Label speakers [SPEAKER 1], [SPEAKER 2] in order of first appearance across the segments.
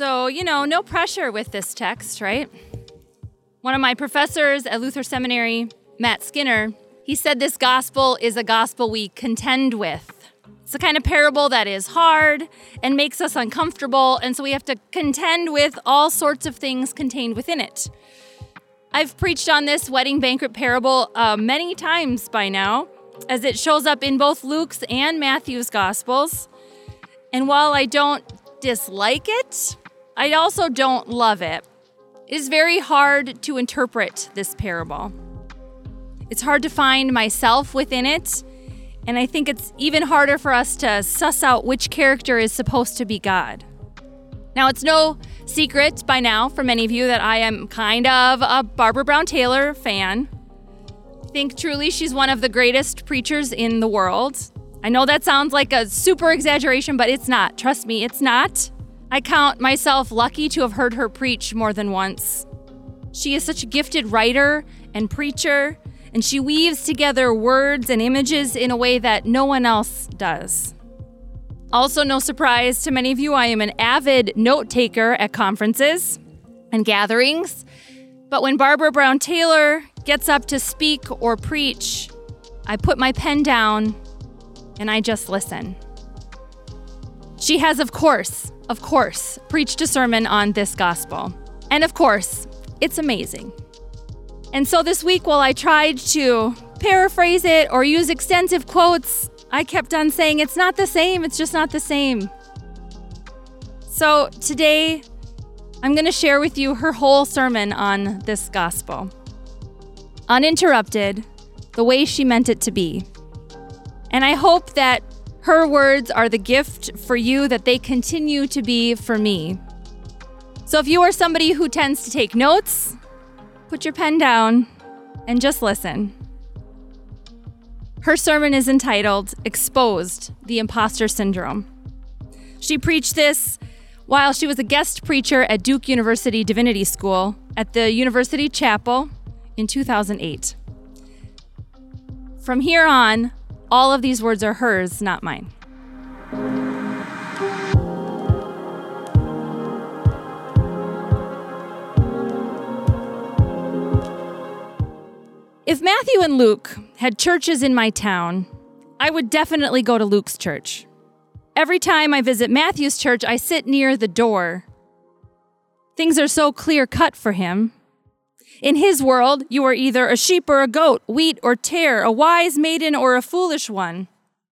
[SPEAKER 1] So, you know, no pressure with this text, right? One of my professors at Luther Seminary, Matt Skinner, he said this gospel is a gospel we contend with. It's the kind of parable that is hard and makes us uncomfortable, and so we have to contend with all sorts of things contained within it. I've preached on this wedding banquet parable uh, many times by now, as it shows up in both Luke's and Matthew's gospels. And while I don't dislike it, I also don't love it. It is very hard to interpret this parable. It's hard to find myself within it and I think it's even harder for us to suss out which character is supposed to be God. Now, it's no secret by now for many of you that I am kind of a Barbara Brown Taylor fan. I think truly she's one of the greatest preachers in the world. I know that sounds like a super exaggeration, but it's not. Trust me, it's not. I count myself lucky to have heard her preach more than once. She is such a gifted writer and preacher, and she weaves together words and images in a way that no one else does. Also, no surprise to many of you, I am an avid note taker at conferences and gatherings. But when Barbara Brown Taylor gets up to speak or preach, I put my pen down and I just listen. She has, of course, of course, preached a sermon on this gospel. And of course, it's amazing. And so this week, while I tried to paraphrase it or use extensive quotes, I kept on saying, it's not the same, it's just not the same. So today, I'm going to share with you her whole sermon on this gospel. Uninterrupted, the way she meant it to be. And I hope that her words are the gift for you that they continue to be for me. So if you are somebody who tends to take notes, Put your pen down and just listen. Her sermon is entitled Exposed the Imposter Syndrome. She preached this while she was a guest preacher at Duke University Divinity School at the University Chapel in 2008. From here on, all of these words are hers, not mine. If Matthew and Luke had churches in my town, I would definitely go to Luke's church. Every time I visit Matthew's church, I sit near the door. Things are so clear cut for him. In his world, you are either a sheep or a goat, wheat or tare, a wise maiden or a foolish one.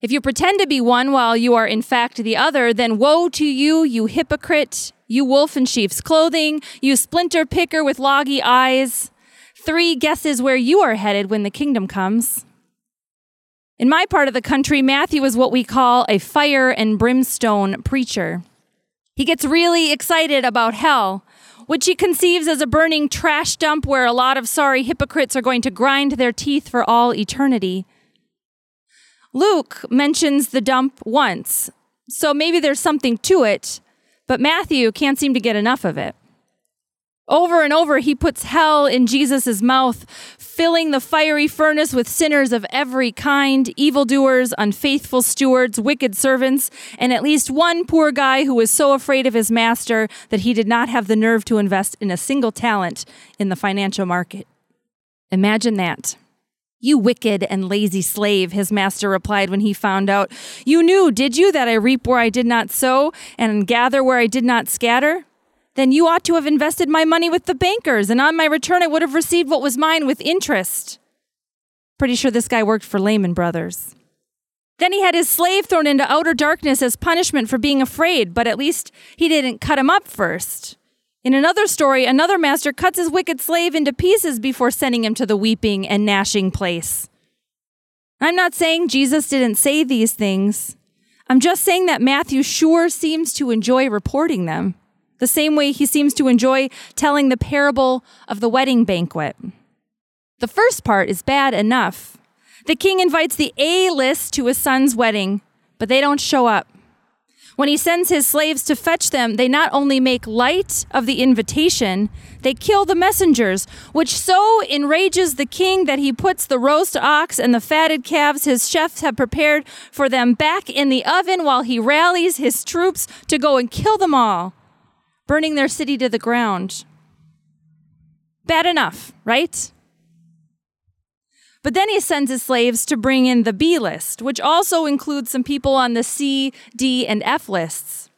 [SPEAKER 1] If you pretend to be one while you are in fact the other, then woe to you, you hypocrite, you wolf in sheep's clothing, you splinter picker with loggy eyes three guesses where you are headed when the kingdom comes. In my part of the country, Matthew is what we call a fire and brimstone preacher. He gets really excited about hell, which he conceives as a burning trash dump where a lot of sorry hypocrites are going to grind their teeth for all eternity. Luke mentions the dump once, so maybe there's something to it, but Matthew can't seem to get enough of it. Over and over, he puts hell in Jesus' mouth, filling the fiery furnace with sinners of every kind evildoers, unfaithful stewards, wicked servants, and at least one poor guy who was so afraid of his master that he did not have the nerve to invest in a single talent in the financial market. Imagine that. You wicked and lazy slave, his master replied when he found out. You knew, did you, that I reap where I did not sow and gather where I did not scatter? Then you ought to have invested my money with the bankers, and on my return, I would have received what was mine with interest. Pretty sure this guy worked for Lehman Brothers. Then he had his slave thrown into outer darkness as punishment for being afraid, but at least he didn't cut him up first. In another story, another master cuts his wicked slave into pieces before sending him to the weeping and gnashing place. I'm not saying Jesus didn't say these things. I'm just saying that Matthew sure seems to enjoy reporting them the same way he seems to enjoy telling the parable of the wedding banquet. The first part is bad enough. The king invites the A list to his son's wedding, but they don't show up. When he sends his slaves to fetch them, they not only make light of the invitation, they kill the messengers, which so enrages the king that he puts the roast ox and the fatted calves his chefs have prepared for them back in the oven while he rallies his troops to go and kill them all. Burning their city to the ground. Bad enough, right? But then he sends his slaves to bring in the B list, which also includes some people on the C, D, and F lists.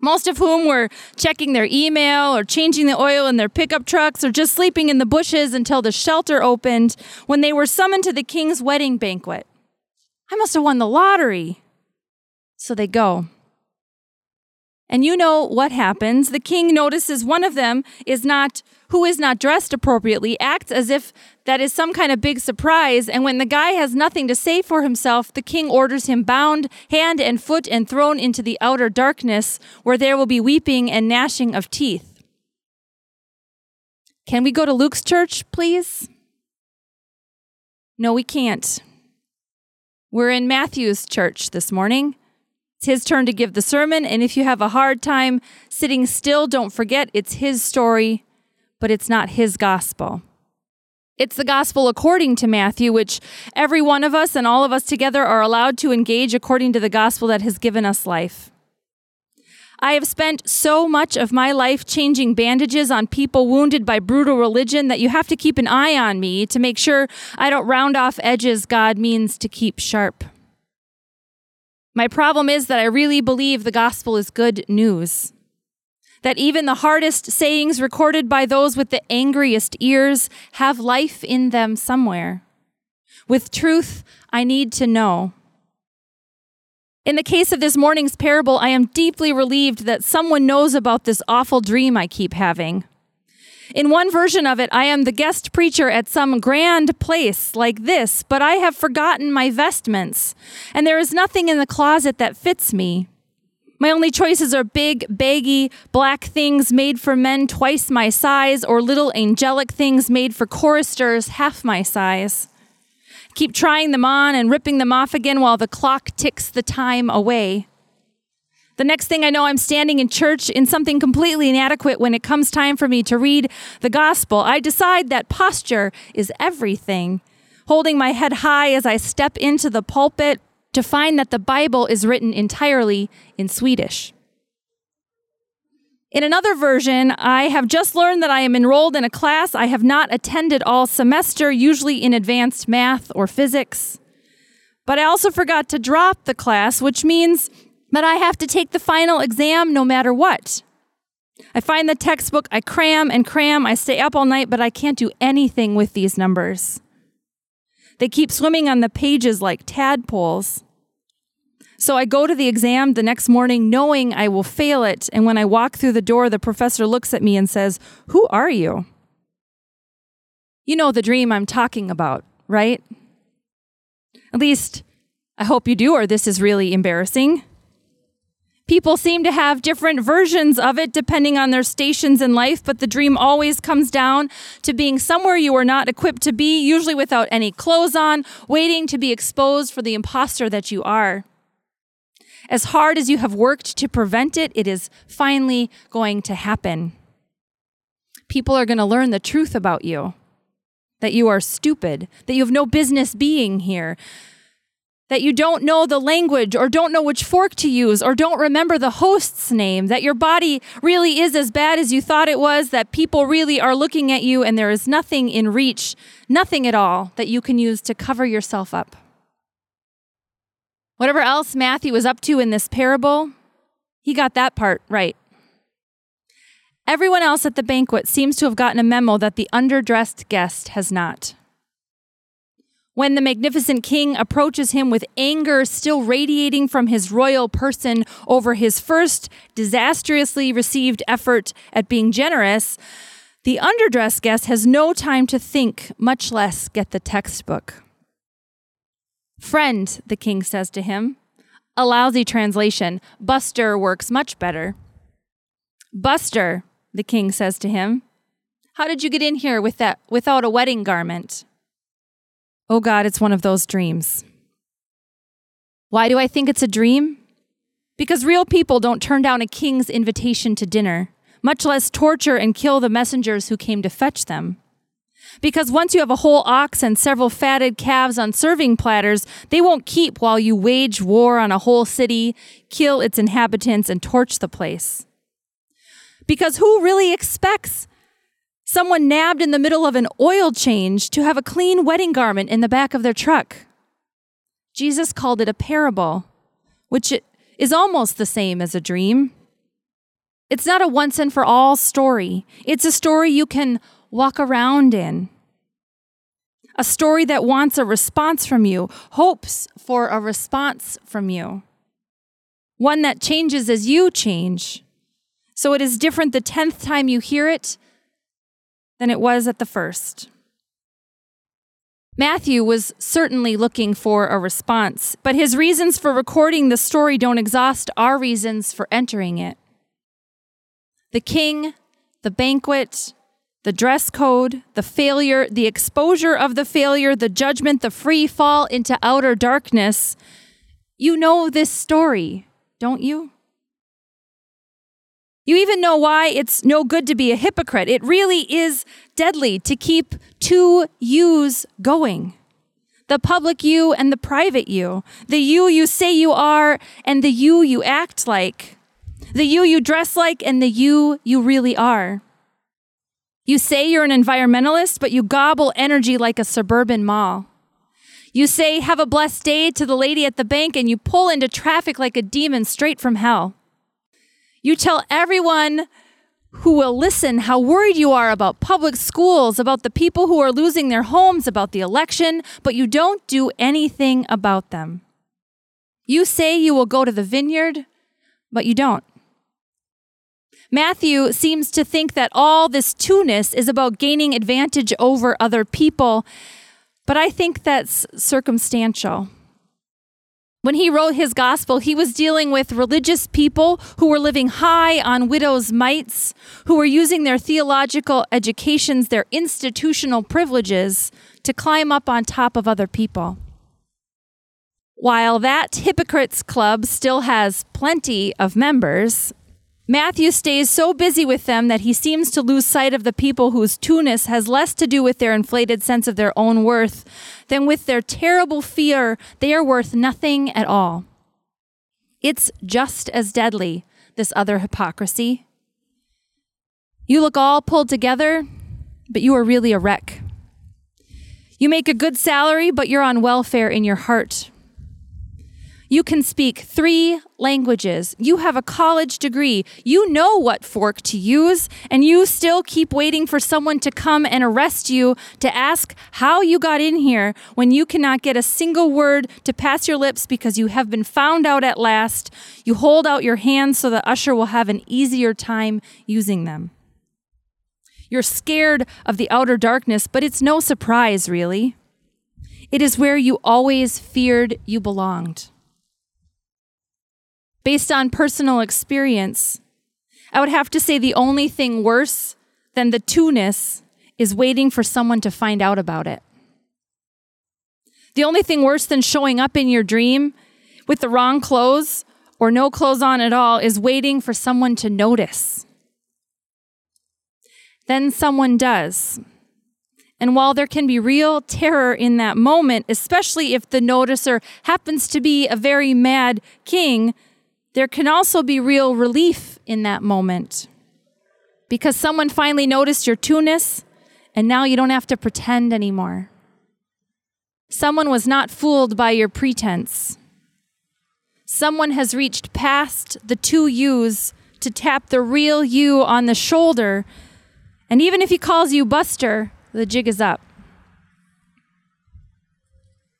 [SPEAKER 1] Most of whom were checking their email or changing the oil in their pickup trucks or just sleeping in the bushes until the shelter opened when they were summoned to the king's wedding banquet. I must have won the lottery. So they go. And you know what happens. The king notices one of them is not who is not dressed appropriately, acts as if that is some kind of big surprise, and when the guy has nothing to say for himself, the king orders him bound hand and foot and thrown into the outer darkness, where there will be weeping and gnashing of teeth. Can we go to Luke's church, please? No, we can't. We're in Matthew's church this morning. It's his turn to give the sermon, and if you have a hard time sitting still, don't forget it's his story, but it's not his gospel. It's the gospel according to Matthew, which every one of us and all of us together are allowed to engage according to the gospel that has given us life. I have spent so much of my life changing bandages on people wounded by brutal religion that you have to keep an eye on me to make sure I don't round off edges God means to keep sharp. My problem is that I really believe the gospel is good news. That even the hardest sayings recorded by those with the angriest ears have life in them somewhere. With truth, I need to know. In the case of this morning's parable, I am deeply relieved that someone knows about this awful dream I keep having. In one version of it, I am the guest preacher at some grand place like this, but I have forgotten my vestments, and there is nothing in the closet that fits me. My only choices are big, baggy, black things made for men twice my size, or little angelic things made for choristers half my size. Keep trying them on and ripping them off again while the clock ticks the time away. The next thing I know, I'm standing in church in something completely inadequate when it comes time for me to read the gospel. I decide that posture is everything. Holding my head high as I step into the pulpit to find that the Bible is written entirely in Swedish. In another version, I have just learned that I am enrolled in a class I have not attended all semester, usually in advanced math or physics. But I also forgot to drop the class, which means that I have to take the final exam no matter what. I find the textbook, I cram and cram, I stay up all night, but I can't do anything with these numbers. They keep swimming on the pages like tadpoles. So I go to the exam the next morning knowing I will fail it. And when I walk through the door, the professor looks at me and says, Who are you? You know the dream I'm talking about, right? At least, I hope you do, or this is really embarrassing. People seem to have different versions of it depending on their stations in life, but the dream always comes down to being somewhere you are not equipped to be, usually without any clothes on, waiting to be exposed for the impostor that you are. As hard as you have worked to prevent it, it is finally going to happen. People are going to learn the truth about you that you are stupid, that you have no business being here, that you don't know the language or don't know which fork to use or don't remember the host's name, that your body really is as bad as you thought it was, that people really are looking at you and there is nothing in reach, nothing at all that you can use to cover yourself up. Whatever else Matthew was up to in this parable, he got that part right. Everyone else at the banquet seems to have gotten a memo that the underdressed guest has not. When the magnificent king approaches him with anger still radiating from his royal person over his first disastrously received effort at being generous, the underdressed guest has no time to think, much less get the textbook. Friend, the king says to him. A lousy translation. Buster works much better. Buster, the king says to him, how did you get in here with that without a wedding garment? Oh God, it's one of those dreams. Why do I think it's a dream? Because real people don't turn down a king's invitation to dinner, much less torture and kill the messengers who came to fetch them. Because once you have a whole ox and several fatted calves on serving platters, they won't keep while you wage war on a whole city, kill its inhabitants, and torch the place. Because who really expects someone nabbed in the middle of an oil change to have a clean wedding garment in the back of their truck? Jesus called it a parable, which is almost the same as a dream. It's not a once and for all story, it's a story you can walk around in. A story that wants a response from you, hopes for a response from you. One that changes as you change. So it is different the tenth time you hear it than it was at the first. Matthew was certainly looking for a response, but his reasons for recording the story don't exhaust our reasons for entering it. The king, the banquet, the dress code, the failure, the exposure of the failure, the judgment, the free fall into outer darkness. You know this story, don't you? You even know why it's no good to be a hypocrite. It really is deadly to keep two yous going the public you and the private you, the you you say you are and the you you act like, the you you dress like and the you you really are. You say you're an environmentalist, but you gobble energy like a suburban mall. You say, have a blessed day to the lady at the bank, and you pull into traffic like a demon straight from hell. You tell everyone who will listen how worried you are about public schools, about the people who are losing their homes, about the election, but you don't do anything about them. You say you will go to the vineyard, but you don't. Matthew seems to think that all this two-ness is about gaining advantage over other people, but I think that's circumstantial. When he wrote his gospel, he was dealing with religious people who were living high on widows' mites, who were using their theological educations, their institutional privileges, to climb up on top of other people. While that hypocrites club still has plenty of members, Matthew stays so busy with them that he seems to lose sight of the people whose two-ness has less to do with their inflated sense of their own worth than with their terrible fear they are worth nothing at all. It's just as deadly, this other hypocrisy. You look all pulled together, but you are really a wreck. You make a good salary, but you're on welfare in your heart. You can speak three languages. You have a college degree. You know what fork to use, and you still keep waiting for someone to come and arrest you to ask how you got in here when you cannot get a single word to pass your lips because you have been found out at last. You hold out your hands so the usher will have an easier time using them. You're scared of the outer darkness, but it's no surprise, really. It is where you always feared you belonged based on personal experience, I would have to say the only thing worse than the two-ness is waiting for someone to find out about it. The only thing worse than showing up in your dream with the wrong clothes or no clothes on at all is waiting for someone to notice. Then someone does. And while there can be real terror in that moment, especially if the noticer happens to be a very mad king, there can also be real relief in that moment because someone finally noticed your two-ness and now you don't have to pretend anymore. Someone was not fooled by your pretense. Someone has reached past the two yous to tap the real you on the shoulder. And even if he calls you Buster, the jig is up.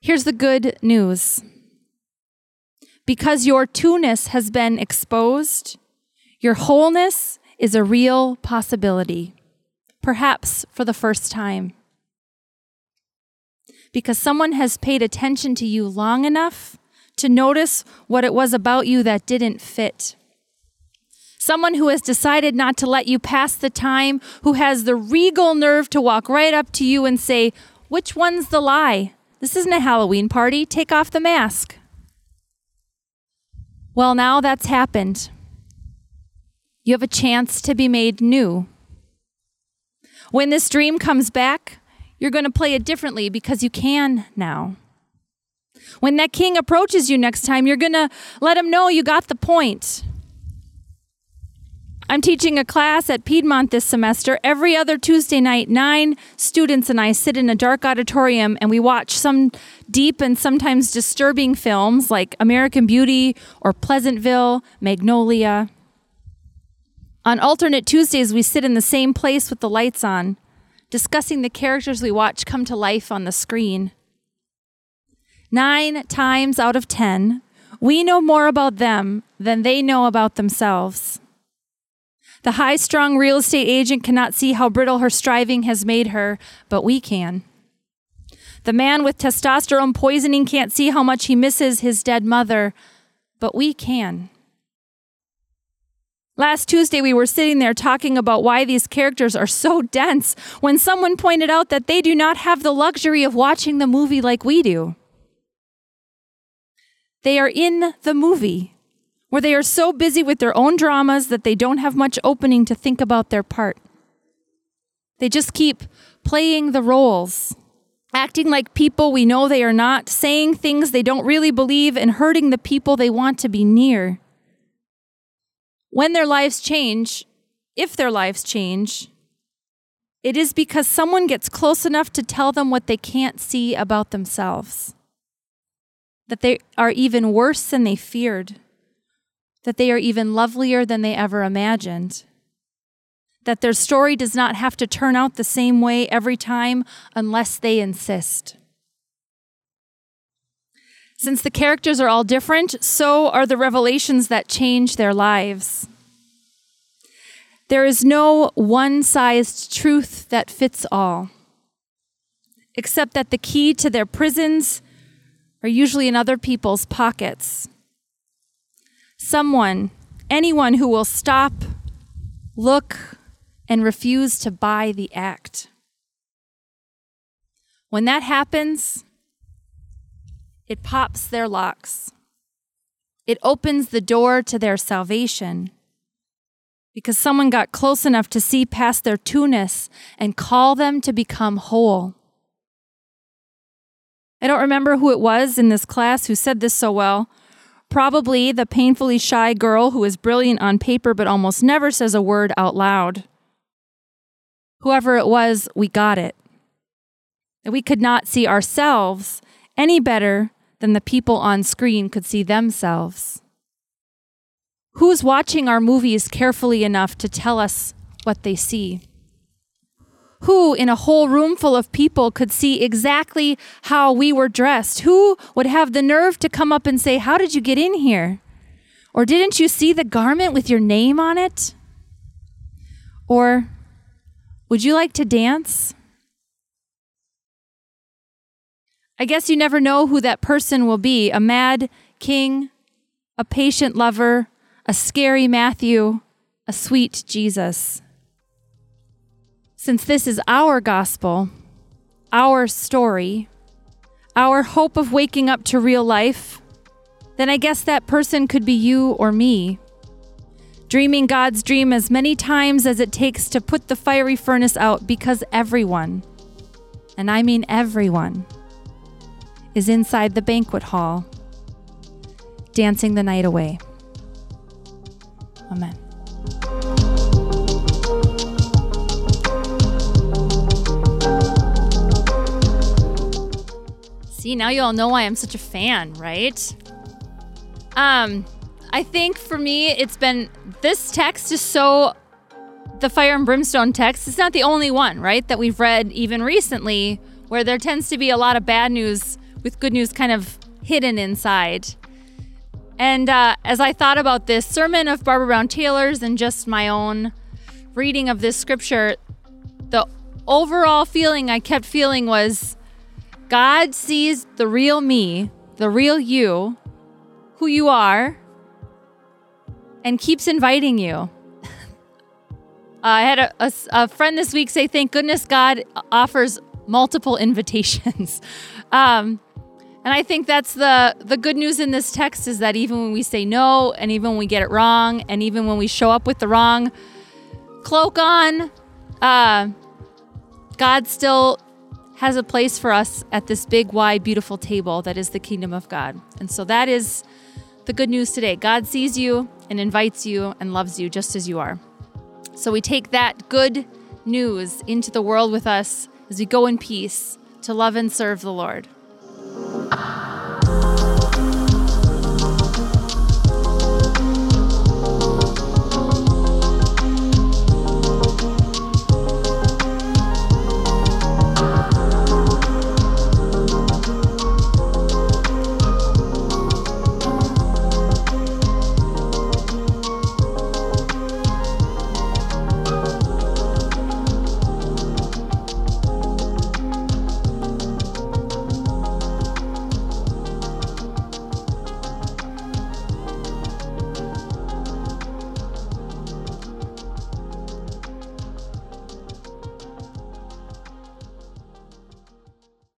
[SPEAKER 1] Here's the good news. Because your two-ness has been exposed, your wholeness is a real possibility, perhaps for the first time. Because someone has paid attention to you long enough to notice what it was about you that didn't fit. Someone who has decided not to let you pass the time, who has the regal nerve to walk right up to you and say, Which one's the lie? This isn't a Halloween party. Take off the mask. Well, now that's happened. You have a chance to be made new. When this dream comes back, you're going to play it differently because you can now. When that king approaches you next time, you're going to let him know you got the point. I'm teaching a class at Piedmont this semester. Every other Tuesday night, nine students and I sit in a dark auditorium and we watch some deep and sometimes disturbing films like American Beauty or Pleasantville, Magnolia. On alternate Tuesdays, we sit in the same place with the lights on, discussing the characters we watch come to life on the screen. Nine times out of ten, we know more about them than they know about themselves. The high strung real estate agent cannot see how brittle her striving has made her, but we can. The man with testosterone poisoning can't see how much he misses his dead mother, but we can. Last Tuesday, we were sitting there talking about why these characters are so dense when someone pointed out that they do not have the luxury of watching the movie like we do. They are in the movie where they are so busy with their own dramas that they don't have much opening to think about their part. They just keep playing the roles, acting like people we know they are not, saying things they don't really believe, and hurting the people they want to be near. When their lives change, if their lives change, it is because someone gets close enough to tell them what they can't see about themselves. That they are even worse than they feared that they are even lovelier than they ever imagined, that their story does not have to turn out the same way every time unless they insist. Since the characters are all different, so are the revelations that change their lives. There is no one sized truth that fits all, except that the key to their prisons are usually in other people's pockets someone, anyone who will stop, look, and refuse to buy the act. When that happens, it pops their locks. It opens the door to their salvation because someone got close enough to see past their two-ness and call them to become whole. I don't remember who it was in this class who said this so well, Probably the painfully shy girl who is brilliant on paper but almost never says a word out loud. Whoever it was, we got it. And we could not see ourselves any better than the people on screen could see themselves. Who's watching our movies carefully enough to tell us what they see? Who in a whole room full of people could see exactly how we were dressed? Who would have the nerve to come up and say, How did you get in here? Or didn't you see the garment with your name on it? Or would you like to dance? I guess you never know who that person will be a mad king, a patient lover, a scary Matthew, a sweet Jesus. Since this is our gospel, our story, our hope of waking up to real life, then I guess that person could be you or me. Dreaming God's dream as many times as it takes to put the fiery furnace out because everyone, and I mean everyone, is inside the banquet hall, dancing the night away. Amen. See, now you all know why I'm such a fan, right? Um, I think for me, it's been this text is so the fire and brimstone text. It's not the only one, right, that we've read even recently, where there tends to be a lot of bad news with good news kind of hidden inside. And uh, as I thought about this sermon of Barbara Brown Taylor's and just my own reading of this scripture, the overall feeling I kept feeling was God sees the real me, the real you, who you are, and keeps inviting you. I had a, a, a, friend this week say, Thank goodness God offers multiple invitations. um, and I think that's the, the good news in this text is that even when we say no, and even when we get it wrong, and even when we show up with the wrong cloak on, uh, God still has a place for us at this big, wide, beautiful table that is the kingdom of God. And so that is the good news today. God sees you and invites you and loves you just as you are. So we take that good news into the world with us as we go in peace to love and serve the Lord.